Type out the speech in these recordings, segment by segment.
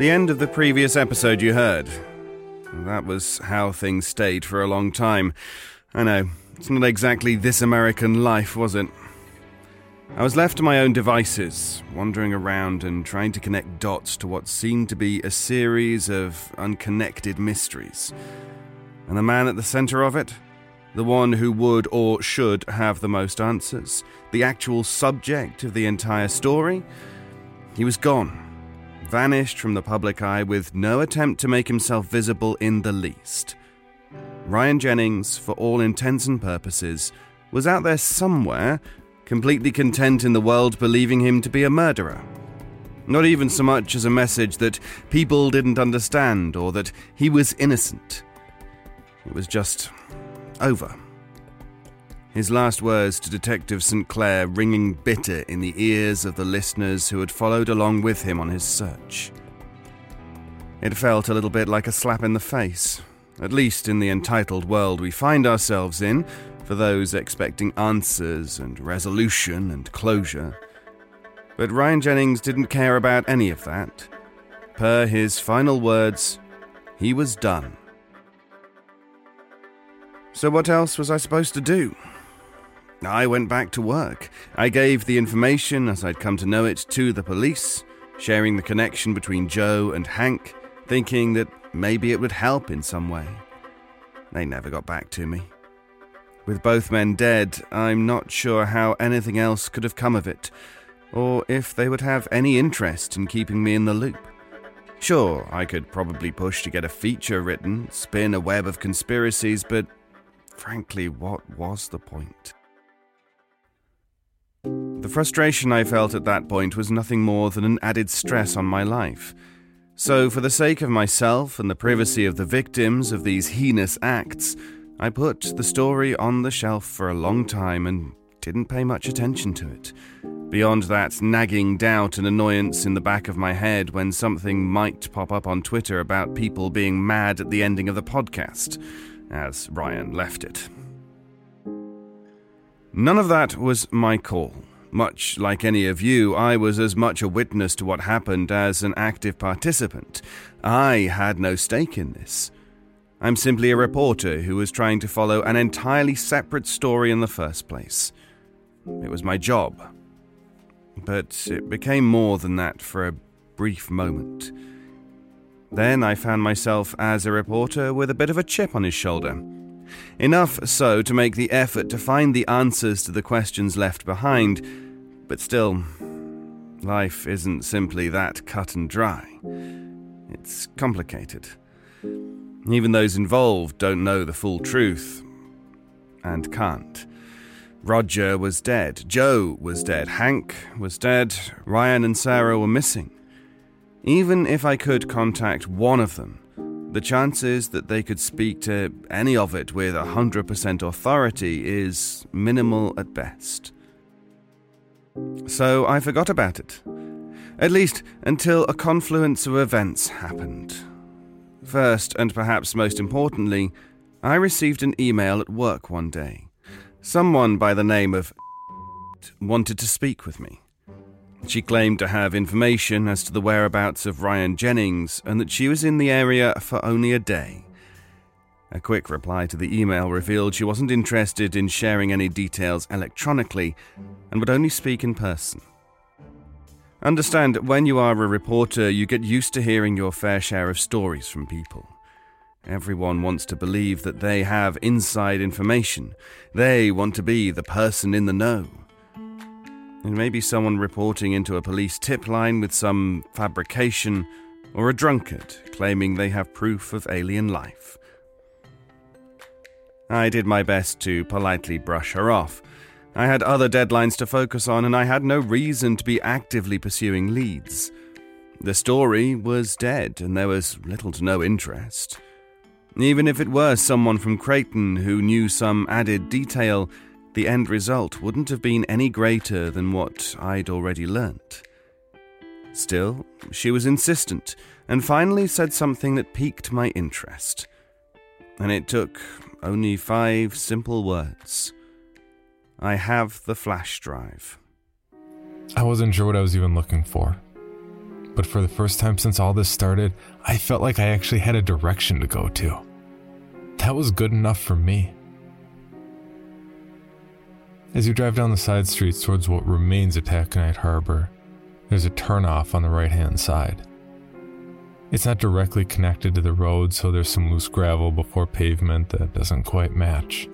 The end of the previous episode you heard. That was how things stayed for a long time. I know, it's not exactly this American life, was it? I was left to my own devices, wandering around and trying to connect dots to what seemed to be a series of unconnected mysteries. And the man at the center of it? The one who would or should have the most answers? The actual subject of the entire story? He was gone vanished from the public eye with no attempt to make himself visible in the least. Ryan Jennings, for all intents and purposes, was out there somewhere, completely content in the world believing him to be a murderer. Not even so much as a message that people didn't understand or that he was innocent. It was just over. His last words to Detective St. Clair ringing bitter in the ears of the listeners who had followed along with him on his search. It felt a little bit like a slap in the face, at least in the entitled world we find ourselves in, for those expecting answers and resolution and closure. But Ryan Jennings didn't care about any of that. Per his final words, he was done. So, what else was I supposed to do? I went back to work. I gave the information, as I'd come to know it, to the police, sharing the connection between Joe and Hank, thinking that maybe it would help in some way. They never got back to me. With both men dead, I'm not sure how anything else could have come of it, or if they would have any interest in keeping me in the loop. Sure, I could probably push to get a feature written, spin a web of conspiracies, but frankly, what was the point? The frustration I felt at that point was nothing more than an added stress on my life. So, for the sake of myself and the privacy of the victims of these heinous acts, I put the story on the shelf for a long time and didn't pay much attention to it. Beyond that nagging doubt and annoyance in the back of my head when something might pop up on Twitter about people being mad at the ending of the podcast, as Ryan left it. None of that was my call. Much like any of you, I was as much a witness to what happened as an active participant. I had no stake in this. I'm simply a reporter who was trying to follow an entirely separate story in the first place. It was my job. But it became more than that for a brief moment. Then I found myself as a reporter with a bit of a chip on his shoulder. Enough so to make the effort to find the answers to the questions left behind, but still, life isn't simply that cut and dry. It's complicated. Even those involved don't know the full truth, and can't. Roger was dead, Joe was dead, Hank was dead, Ryan and Sarah were missing. Even if I could contact one of them, the chances that they could speak to any of it with 100% authority is minimal at best. So I forgot about it. At least until a confluence of events happened. First, and perhaps most importantly, I received an email at work one day. Someone by the name of wanted to speak with me. She claimed to have information as to the whereabouts of Ryan Jennings and that she was in the area for only a day. A quick reply to the email revealed she wasn't interested in sharing any details electronically and would only speak in person. Understand, that when you are a reporter, you get used to hearing your fair share of stories from people. Everyone wants to believe that they have inside information. They want to be the person in the know. It may be someone reporting into a police tip line with some fabrication, or a drunkard claiming they have proof of alien life. I did my best to politely brush her off. I had other deadlines to focus on, and I had no reason to be actively pursuing leads. The story was dead, and there was little to no interest. Even if it were someone from Creighton who knew some added detail, the end result wouldn't have been any greater than what I'd already learnt. Still, she was insistent and finally said something that piqued my interest. And it took only five simple words I have the flash drive. I wasn't sure what I was even looking for. but for the first time since all this started, I felt like I actually had a direction to go to. That was good enough for me. As you drive down the side streets towards what remains of Taconite Harbor, there's a turnoff on the right hand side. It's not directly connected to the road, so there's some loose gravel before pavement that doesn't quite match.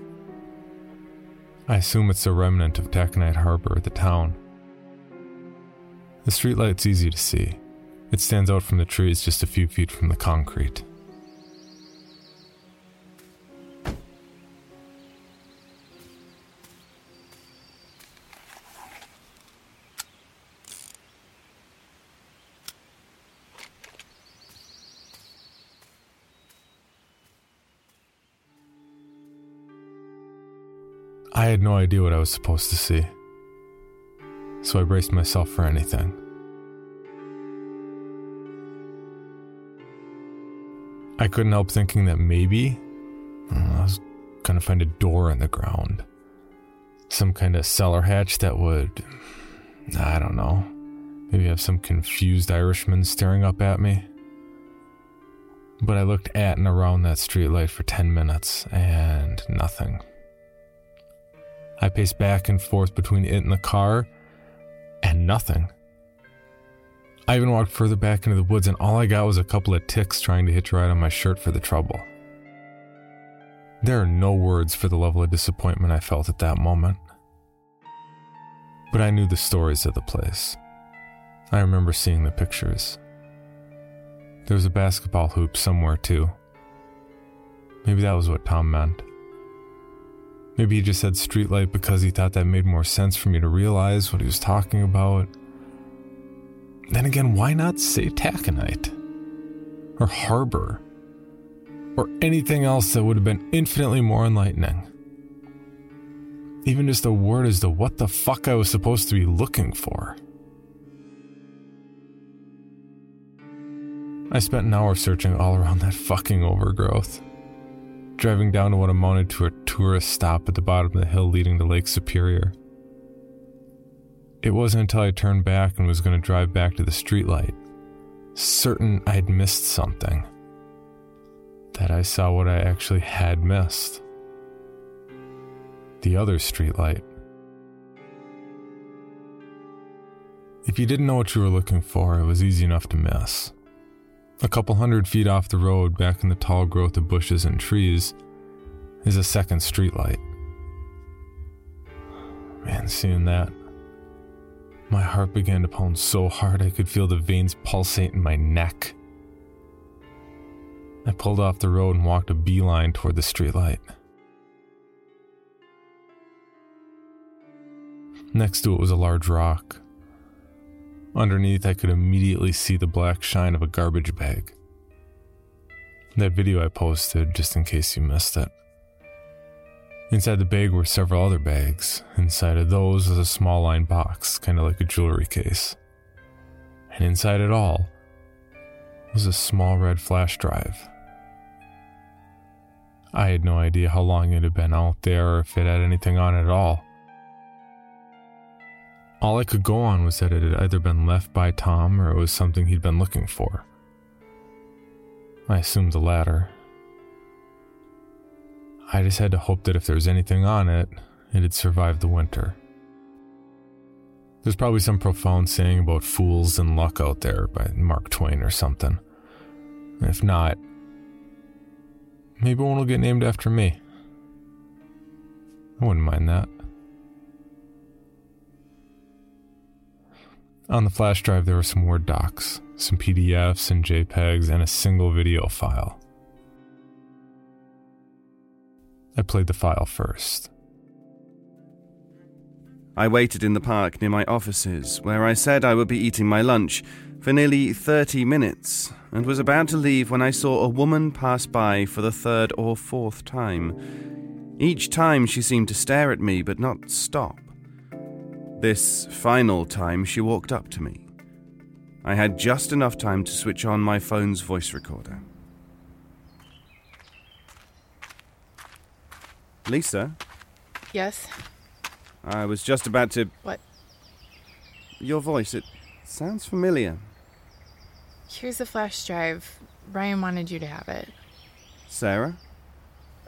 I assume it's a remnant of Taconite Harbor, the town. The streetlight's easy to see. It stands out from the trees just a few feet from the concrete. Had no idea what I was supposed to see, so I braced myself for anything. I couldn't help thinking that maybe I was gonna find a door in the ground. Some kind of cellar hatch that would, I don't know, maybe have some confused Irishman staring up at me. But I looked at and around that streetlight for 10 minutes and nothing. I paced back and forth between it and the car, and nothing. I even walked further back into the woods, and all I got was a couple of ticks trying to hitch ride on my shirt for the trouble. There are no words for the level of disappointment I felt at that moment. But I knew the stories of the place. I remember seeing the pictures. There was a basketball hoop somewhere, too. Maybe that was what Tom meant. Maybe he just said streetlight because he thought that made more sense for me to realize what he was talking about. Then again, why not say taconite? Or harbor? Or anything else that would have been infinitely more enlightening? Even just a word as to what the fuck I was supposed to be looking for. I spent an hour searching all around that fucking overgrowth driving down to what amounted to a tourist stop at the bottom of the hill leading to Lake Superior. It wasn't until I turned back and was going to drive back to the streetlight, certain I'd missed something, that I saw what I actually had missed. The other streetlight. If you didn't know what you were looking for, it was easy enough to miss. A couple hundred feet off the road, back in the tall growth of bushes and trees, is a second streetlight. Man, seeing that, my heart began to pound so hard I could feel the veins pulsate in my neck. I pulled off the road and walked a beeline toward the streetlight. Next to it was a large rock. Underneath, I could immediately see the black shine of a garbage bag. That video I posted, just in case you missed it. Inside the bag were several other bags. Inside of those was a small lined box, kind of like a jewelry case. And inside it all was a small red flash drive. I had no idea how long it had been out there or if it had anything on it at all. All I could go on was that it had either been left by Tom or it was something he'd been looking for. I assumed the latter. I just had to hope that if there was anything on it, it had survived the winter. There's probably some profound saying about fools and luck out there by Mark Twain or something. If not, maybe one will get named after me. I wouldn't mind that. On the flash drive, there were some Word docs, some PDFs and JPEGs, and a single video file. I played the file first. I waited in the park near my offices, where I said I would be eating my lunch, for nearly 30 minutes, and was about to leave when I saw a woman pass by for the third or fourth time. Each time she seemed to stare at me but not stop. This final time, she walked up to me. I had just enough time to switch on my phone's voice recorder. Lisa? Yes? I was just about to. What? Your voice, it sounds familiar. Here's the flash drive. Ryan wanted you to have it. Sarah?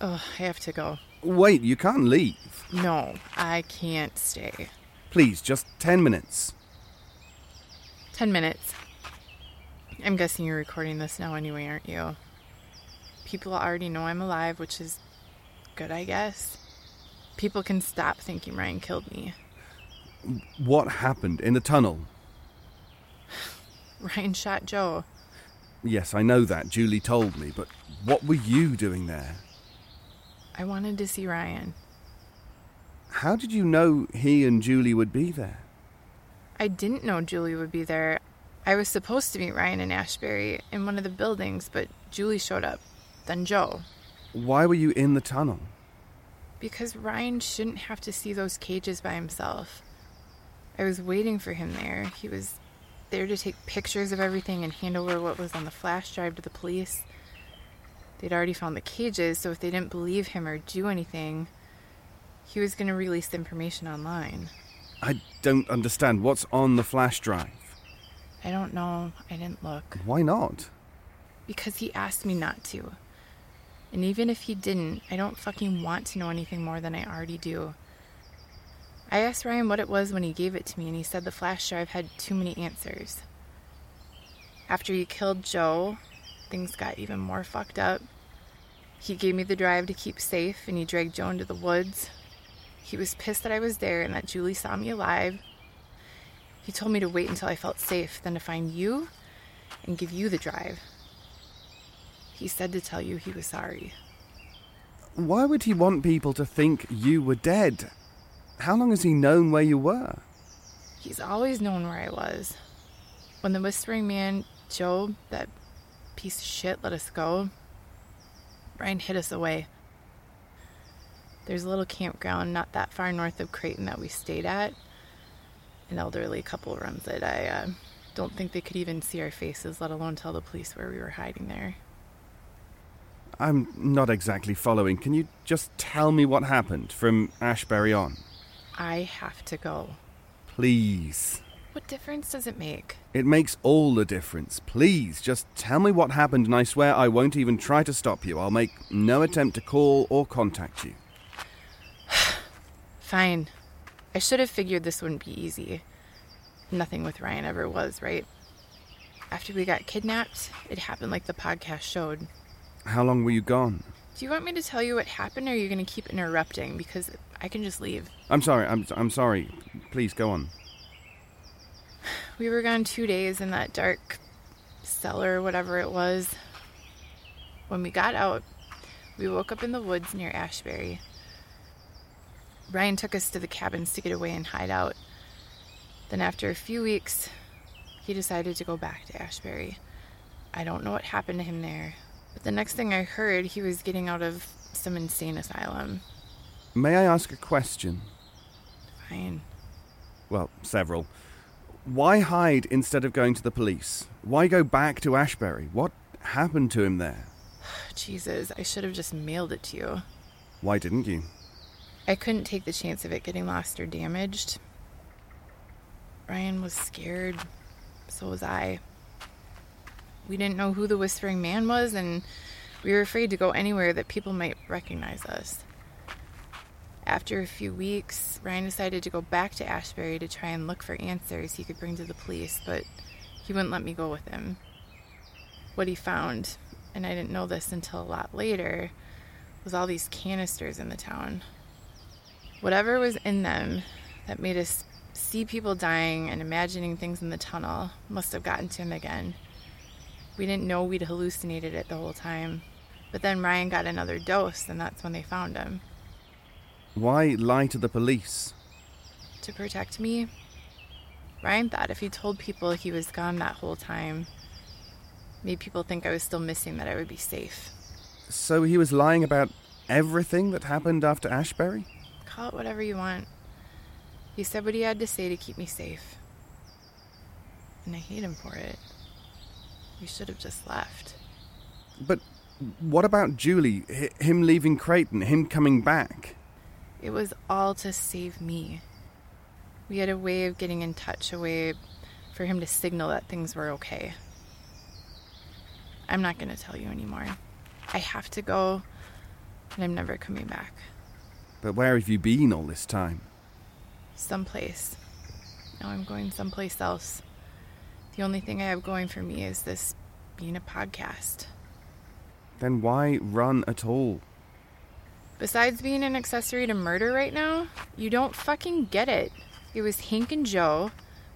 Oh, I have to go. Wait, you can't leave. No, I can't stay. Please, just ten minutes. Ten minutes. I'm guessing you're recording this now anyway, aren't you? People already know I'm alive, which is good, I guess. People can stop thinking Ryan killed me. What happened in the tunnel? Ryan shot Joe. Yes, I know that. Julie told me, but what were you doing there? I wanted to see Ryan. How did you know he and Julie would be there? I didn't know Julie would be there. I was supposed to meet Ryan and Ashbury in one of the buildings, but Julie showed up. Then Joe. Why were you in the tunnel? Because Ryan shouldn't have to see those cages by himself. I was waiting for him there. He was there to take pictures of everything and hand over what was on the flash drive to the police. They'd already found the cages, so if they didn't believe him or do anything, he was going to release the information online. I don't understand. What's on the flash drive? I don't know. I didn't look. Why not? Because he asked me not to. And even if he didn't, I don't fucking want to know anything more than I already do. I asked Ryan what it was when he gave it to me, and he said the flash drive had too many answers. After he killed Joe, things got even more fucked up. He gave me the drive to keep safe, and he dragged Joe into the woods. He was pissed that I was there and that Julie saw me alive. He told me to wait until I felt safe, then to find you and give you the drive. He said to tell you he was sorry. Why would he want people to think you were dead? How long has he known where you were? He's always known where I was. When the Whispering Man, Joe, that piece of shit, let us go, Ryan hid us away. There's a little campground not that far north of Creighton that we stayed at. An elderly couple runs it. I uh, don't think they could even see our faces, let alone tell the police where we were hiding there. I'm not exactly following. Can you just tell me what happened from Ashbury on? I have to go. Please. What difference does it make? It makes all the difference. Please, just tell me what happened, and I swear I won't even try to stop you. I'll make no attempt to call or contact you. Fine. I should have figured this wouldn't be easy. Nothing with Ryan ever was, right? After we got kidnapped, it happened like the podcast showed. How long were you gone? Do you want me to tell you what happened, or are you going to keep interrupting? Because I can just leave. I'm sorry. I'm I'm sorry. Please go on. We were gone two days in that dark cellar, whatever it was. When we got out, we woke up in the woods near Ashbury. Ryan took us to the cabins to get away and hide out. Then, after a few weeks, he decided to go back to Ashbury. I don't know what happened to him there, but the next thing I heard, he was getting out of some insane asylum. May I ask a question? Fine. Well, several. Why hide instead of going to the police? Why go back to Ashbury? What happened to him there? Jesus, I should have just mailed it to you. Why didn't you? I couldn't take the chance of it getting lost or damaged. Ryan was scared. So was I. We didn't know who the Whispering Man was, and we were afraid to go anywhere that people might recognize us. After a few weeks, Ryan decided to go back to Ashbury to try and look for answers he could bring to the police, but he wouldn't let me go with him. What he found, and I didn't know this until a lot later, was all these canisters in the town. Whatever was in them that made us see people dying and imagining things in the tunnel must have gotten to him again. We didn't know we'd hallucinated it the whole time. But then Ryan got another dose, and that's when they found him. Why lie to the police? To protect me, Ryan thought if he told people he was gone that whole time, made people think I was still missing, that I would be safe. So he was lying about everything that happened after Ashbury? Call it whatever you want. He said what he had to say to keep me safe. And I hate him for it. We should have just left. But what about Julie? H- him leaving Creighton, him coming back? It was all to save me. We had a way of getting in touch, a way for him to signal that things were okay. I'm not going to tell you anymore. I have to go, and I'm never coming back. But where have you been all this time? Someplace. Now I'm going someplace else. The only thing I have going for me is this being a podcast. Then why run at all? Besides being an accessory to murder right now, you don't fucking get it. It was Hank and Joe,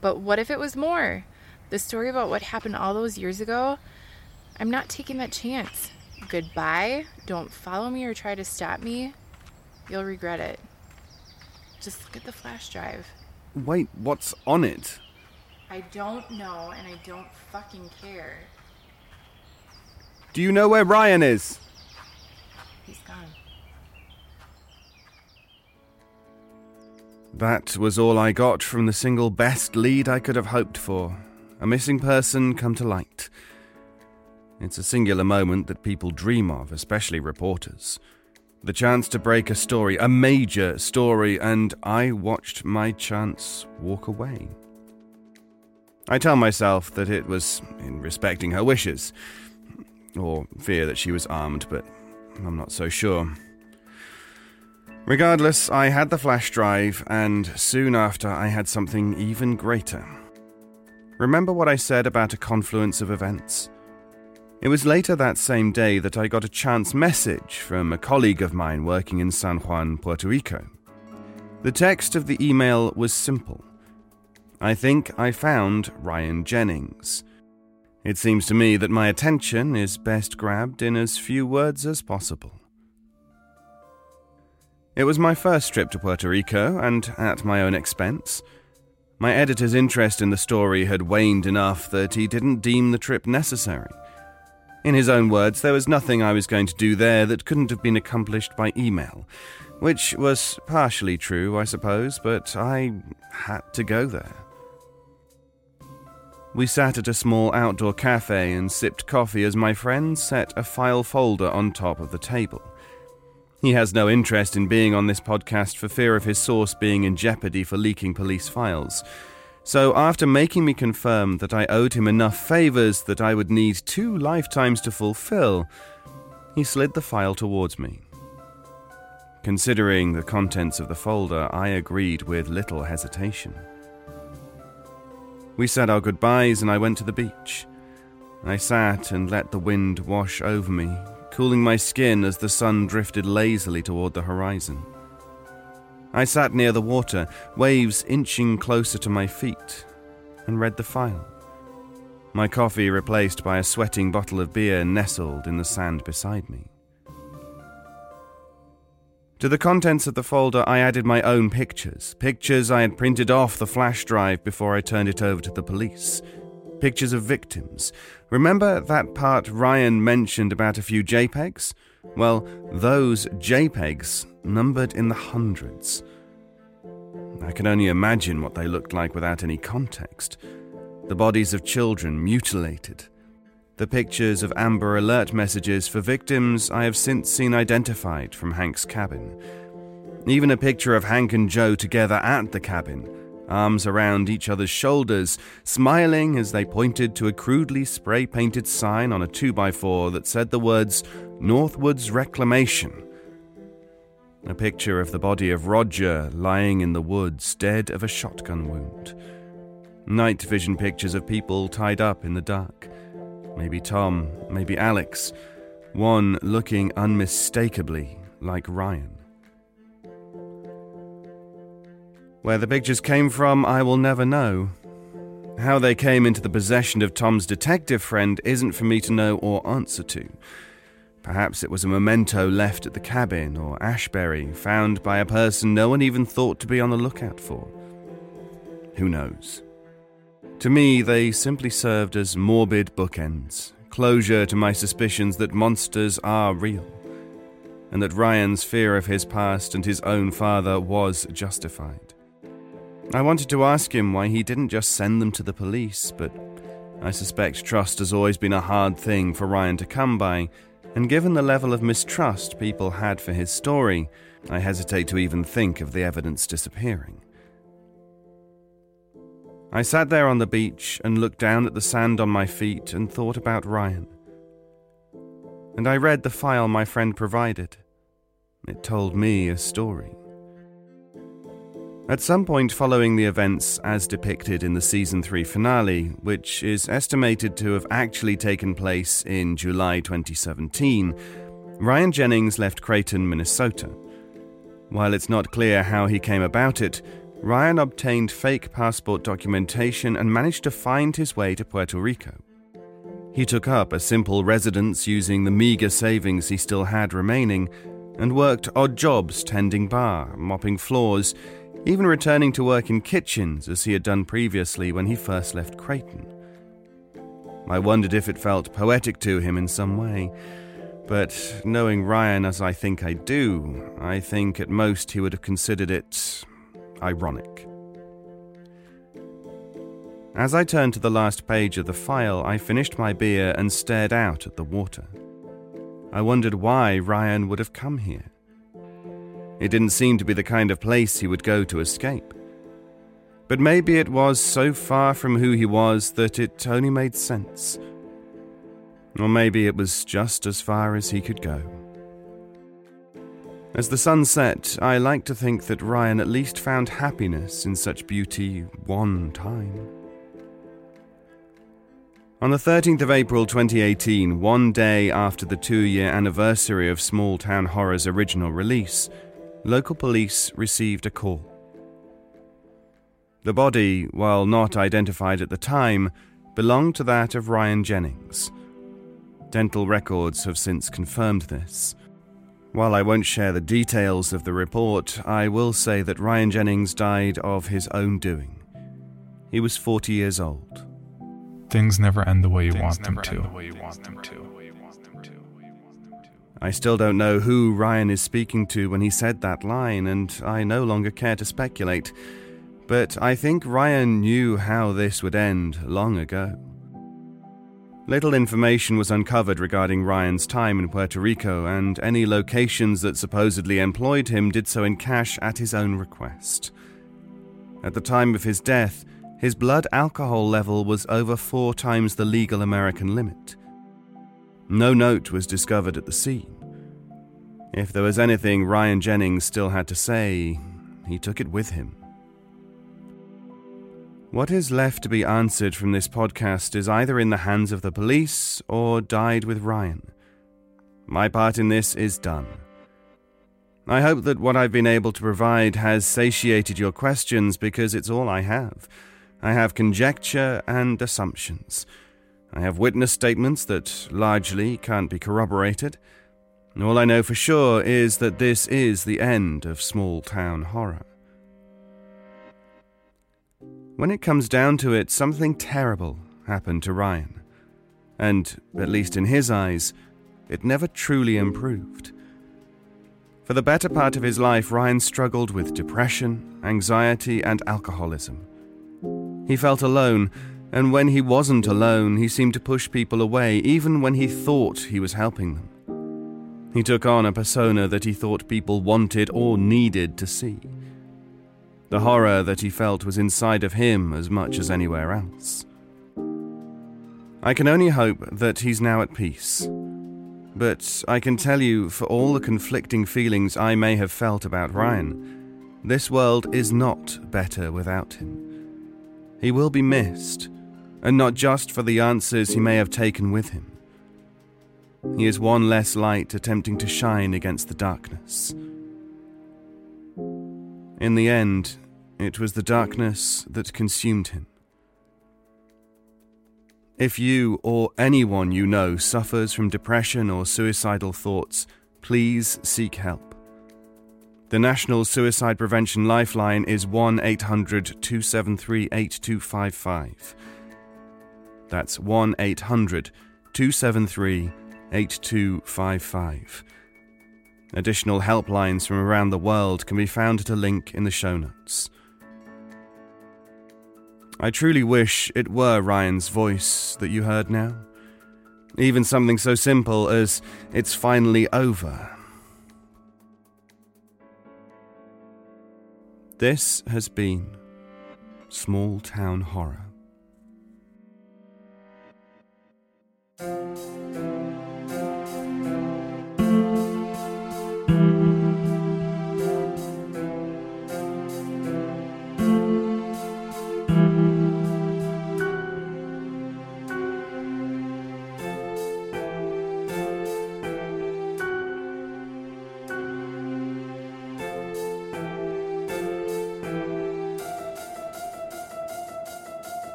but what if it was more? The story about what happened all those years ago? I'm not taking that chance. Goodbye. Don't follow me or try to stop me. You'll regret it. Just look at the flash drive. Wait, what's on it? I don't know, and I don't fucking care. Do you know where Ryan is? He's gone. That was all I got from the single best lead I could have hoped for. A missing person come to light. It's a singular moment that people dream of, especially reporters. The chance to break a story, a major story, and I watched my chance walk away. I tell myself that it was in respecting her wishes, or fear that she was armed, but I'm not so sure. Regardless, I had the flash drive, and soon after, I had something even greater. Remember what I said about a confluence of events? It was later that same day that I got a chance message from a colleague of mine working in San Juan, Puerto Rico. The text of the email was simple I think I found Ryan Jennings. It seems to me that my attention is best grabbed in as few words as possible. It was my first trip to Puerto Rico, and at my own expense. My editor's interest in the story had waned enough that he didn't deem the trip necessary. In his own words, there was nothing I was going to do there that couldn't have been accomplished by email, which was partially true, I suppose, but I had to go there. We sat at a small outdoor cafe and sipped coffee as my friend set a file folder on top of the table. He has no interest in being on this podcast for fear of his source being in jeopardy for leaking police files. So, after making me confirm that I owed him enough favours that I would need two lifetimes to fulfill, he slid the file towards me. Considering the contents of the folder, I agreed with little hesitation. We said our goodbyes and I went to the beach. I sat and let the wind wash over me, cooling my skin as the sun drifted lazily toward the horizon. I sat near the water, waves inching closer to my feet, and read the file. My coffee replaced by a sweating bottle of beer nestled in the sand beside me. To the contents of the folder, I added my own pictures, pictures I had printed off the flash drive before I turned it over to the police. Pictures of victims. Remember that part Ryan mentioned about a few JPEGs? Well, those JPEGs numbered in the hundreds. I can only imagine what they looked like without any context. The bodies of children mutilated. The pictures of Amber Alert messages for victims I have since seen identified from Hank's cabin. Even a picture of Hank and Joe together at the cabin, arms around each other's shoulders, smiling as they pointed to a crudely spray painted sign on a 2x4 that said the words Northwoods Reclamation. A picture of the body of Roger lying in the woods, dead of a shotgun wound. Night vision pictures of people tied up in the dark. Maybe Tom, maybe Alex. One looking unmistakably like Ryan. Where the pictures came from, I will never know. How they came into the possession of Tom's detective friend isn't for me to know or answer to. Perhaps it was a memento left at the cabin or Ashbury found by a person no one even thought to be on the lookout for. Who knows? To me, they simply served as morbid bookends, closure to my suspicions that monsters are real, and that Ryan's fear of his past and his own father was justified. I wanted to ask him why he didn't just send them to the police, but I suspect trust has always been a hard thing for Ryan to come by, and given the level of mistrust people had for his story, I hesitate to even think of the evidence disappearing. I sat there on the beach and looked down at the sand on my feet and thought about Ryan. and I read the file my friend provided. It told me a story. At some point following the events as depicted in the season 3 finale, which is estimated to have actually taken place in July 2017, Ryan Jennings left Creighton, Minnesota. While it's not clear how he came about it, Ryan obtained fake passport documentation and managed to find his way to Puerto Rico. He took up a simple residence using the meager savings he still had remaining and worked odd jobs tending bar, mopping floors, even returning to work in kitchens as he had done previously when he first left Creighton. I wondered if it felt poetic to him in some way, but knowing Ryan as I think I do, I think at most he would have considered it ironic. As I turned to the last page of the file, I finished my beer and stared out at the water. I wondered why Ryan would have come here. It didn't seem to be the kind of place he would go to escape. But maybe it was so far from who he was that it only made sense. Or maybe it was just as far as he could go. As the sun set, I like to think that Ryan at least found happiness in such beauty one time. On the 13th of April 2018, one day after the two year anniversary of Small Town Horror's original release, local police received a call. The body, while not identified at the time, belonged to that of Ryan Jennings. Dental records have since confirmed this. While I won't share the details of the report, I will say that Ryan Jennings died of his own doing. He was 40 years old. Things never end the way you want them to. I still don't know who Ryan is speaking to when he said that line, and I no longer care to speculate. But I think Ryan knew how this would end long ago. Little information was uncovered regarding Ryan's time in Puerto Rico, and any locations that supposedly employed him did so in cash at his own request. At the time of his death, his blood alcohol level was over four times the legal American limit. No note was discovered at the scene. If there was anything Ryan Jennings still had to say, he took it with him. What is left to be answered from this podcast is either in the hands of the police or died with Ryan. My part in this is done. I hope that what I've been able to provide has satiated your questions because it's all I have. I have conjecture and assumptions. I have witness statements that largely can't be corroborated. All I know for sure is that this is the end of small town horror. When it comes down to it, something terrible happened to Ryan. And, at least in his eyes, it never truly improved. For the better part of his life, Ryan struggled with depression, anxiety, and alcoholism. He felt alone and when he wasn't alone, he seemed to push people away, even when he thought he was helping them. He took on a persona that he thought people wanted or needed to see. The horror that he felt was inside of him as much as anywhere else. I can only hope that he's now at peace. But I can tell you, for all the conflicting feelings I may have felt about Ryan, this world is not better without him. He will be missed, and not just for the answers he may have taken with him. He is one less light attempting to shine against the darkness. In the end, it was the darkness that consumed him. If you or anyone you know suffers from depression or suicidal thoughts, please seek help. The National Suicide Prevention Lifeline is 1 800 273 8255. That's 1 800 273 8255. Additional helplines from around the world can be found at a link in the show notes. I truly wish it were Ryan's voice that you heard now. Even something so simple as, it's finally over. This has been Small Town Horror.